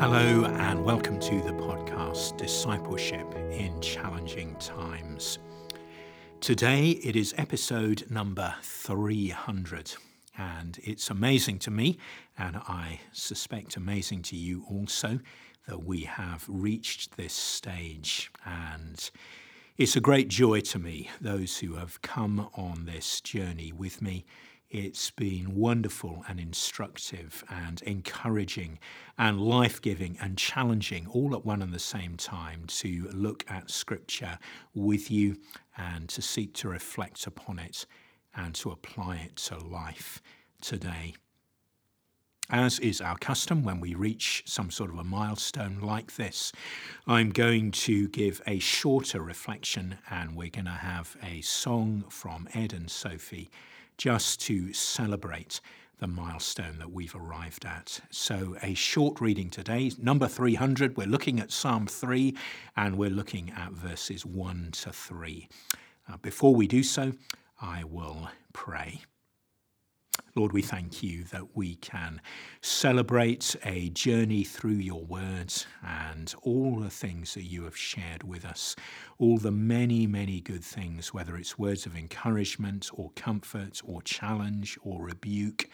Hello, and welcome to the podcast Discipleship in Challenging Times. Today it is episode number 300, and it's amazing to me, and I suspect amazing to you also, that we have reached this stage. And it's a great joy to me, those who have come on this journey with me it's been wonderful and instructive and encouraging and life giving and challenging all at one and the same time to look at Scripture with you and to seek to reflect upon it and to apply it to life today. As is our custom when we reach some sort of a milestone like this, I'm going to give a shorter reflection and we're going to have a song from Ed and Sophie just to celebrate the milestone that we've arrived at. So, a short reading today, number 300. We're looking at Psalm 3 and we're looking at verses 1 to 3. Uh, before we do so, I will pray. Lord, we thank you that we can celebrate a journey through your words and all the things that you have shared with us, all the many, many good things, whether it's words of encouragement or comfort or challenge or rebuke.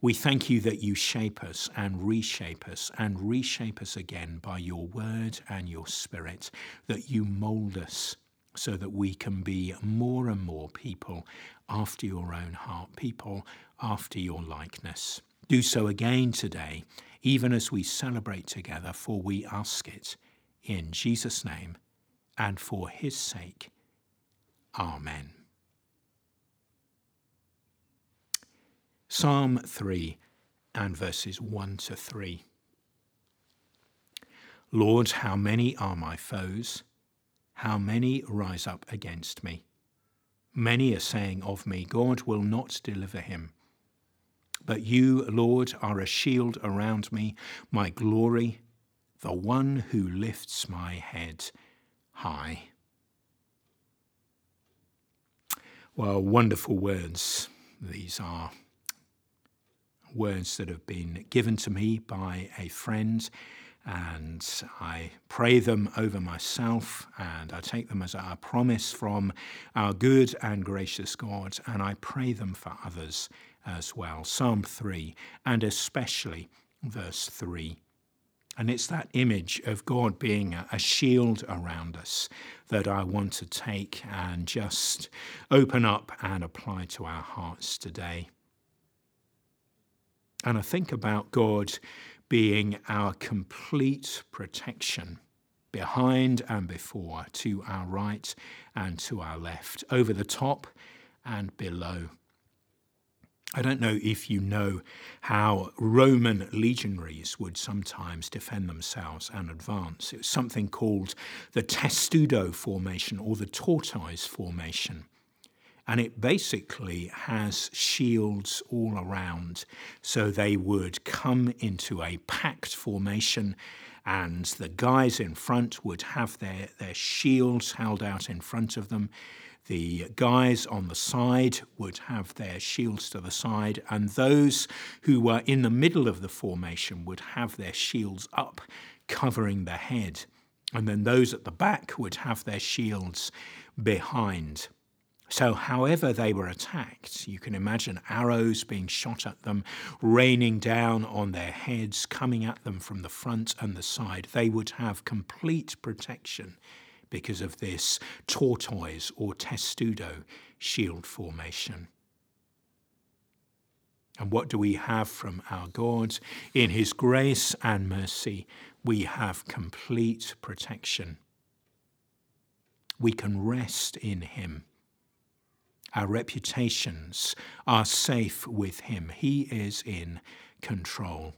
We thank you that you shape us and reshape us and reshape us again by your word and your spirit, that you mold us so that we can be more and more people after your own heart, people after your likeness. Do so again today, even as we celebrate together, for we ask it in Jesus' name and for his sake. Amen. Psalm 3 and verses 1 to 3. Lord, how many are my foes? How many rise up against me? Many are saying of me, God will not deliver him. But you, Lord, are a shield around me, my glory, the one who lifts my head high. Well, wonderful words. These are words that have been given to me by a friend, and I pray them over myself, and I take them as a promise from our good and gracious God, and I pray them for others as well. Psalm 3, and especially verse 3. And it's that image of God being a, shield around us that I want to take and just open up and apply to our hearts today. And I think about God being our complete protection behind and before, to our right and to our left, over the top and below. I don't know if you know how Roman legionaries would sometimes defend themselves and advance. It was something called the testudo formation or the tortoise formation. And it basically has shields all around. So they would come into a packed formation, and the guys in front would have their, their shields held out in front of them. The guys on the side would have their shields to the side, and those who were in the middle of the formation would have their shields up, covering the head. And then those at the back would have their shields behind. So, however they were attacked, you can imagine arrows being shot at them, raining down on their heads, coming at them from the front and the side. They would have complete protection because of this tortoise or testudo shield formation. And what do we have from our God? In His grace and mercy, we have complete protection. We can rest in Him. Our reputations are safe with Him. He is in control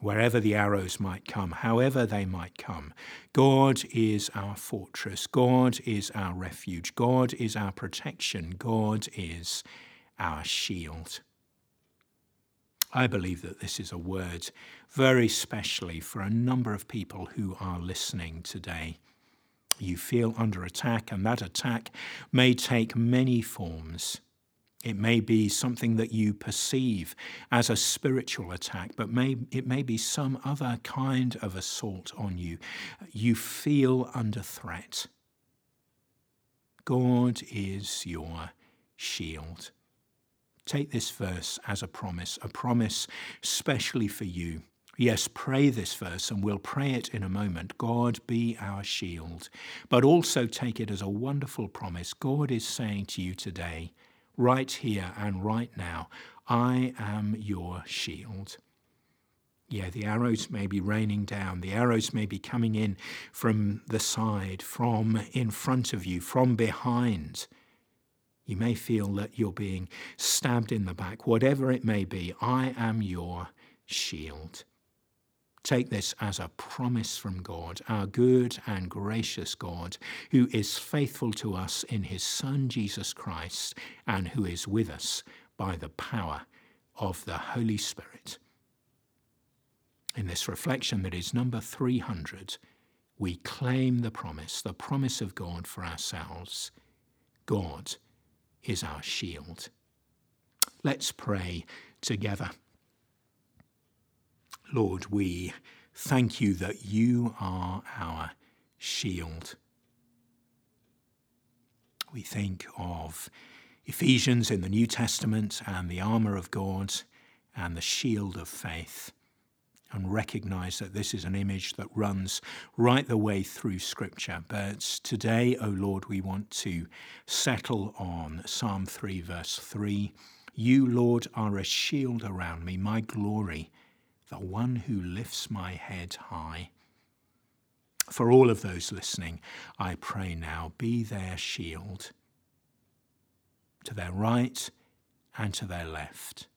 wherever the arrows might come, however they might come. God is our fortress. God is our refuge. God is our protection. God is our shield. I believe that this is a word very specially for a number of people who are listening today. You feel under attack, and that attack may take many forms. It may be something that you perceive as a spiritual attack, but may, it may be some other kind of assault on you. You feel under threat. God is your shield. Take this verse as a promise, a promise specially for you. Yes, pray this verse, and we'll pray it in a moment. God be our shield. But also take it as a wonderful promise. God is saying to you today, right here and right now, I am your shield. Yeah, the arrows may be raining down. The arrows may be coming in from the side, from in front of you, from behind. You may feel that you're being stabbed in the back. Whatever it may be, I am your shield. Take this as a promise from God, our good and gracious God, who is faithful to us in his Son Jesus Christ and who is with us by the power of the Holy Spirit. In this reflection that is number 300, we claim the promise, the promise of God for ourselves. God is our shield. Let's pray together. Lord, we thank you that you are our shield. We think of Ephesians in the New Testament and the armour of God and the shield of faith and recognize that this is an image that runs right the way through Scripture. But today, O oh Lord, we want to settle on Psalm 3, verse 3. You, Lord, are a shield around me, my glory the one who lifts my head high. For all of those listening, I pray now, be their shield to their right and to their left,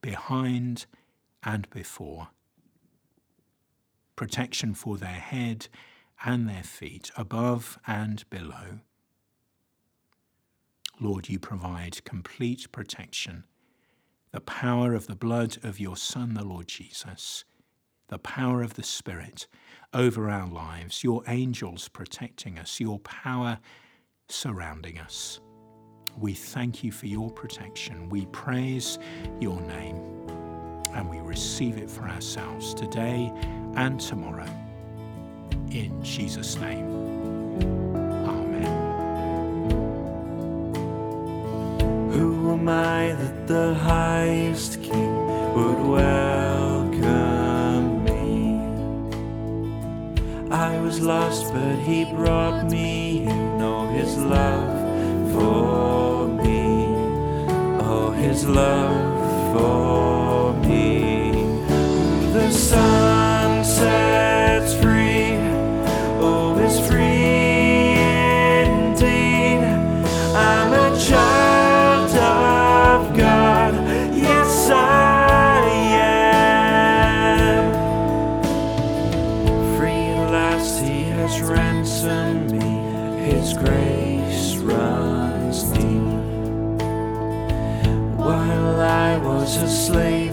behind and before, protection for their head and their feet, above and below. Lord, you provide complete protection the power of the blood of your Son, the Lord Jesus, the power of the Spirit over our lives, your angels protecting us, your power surrounding us. We thank you for your protection. We praise your name and we receive it for ourselves today and tomorrow. In Jesus' name. Who am I that the highest lost, but he brought me in. Oh, his love for me. Oh, his love for me. The sun sets free. Was a slave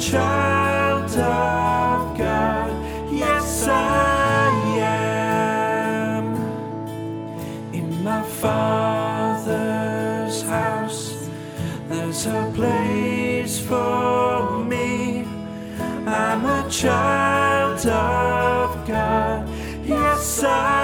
child of God. Yes, I am in my Father's house. There's a place for me. I'm a child of God. Yes, I. am.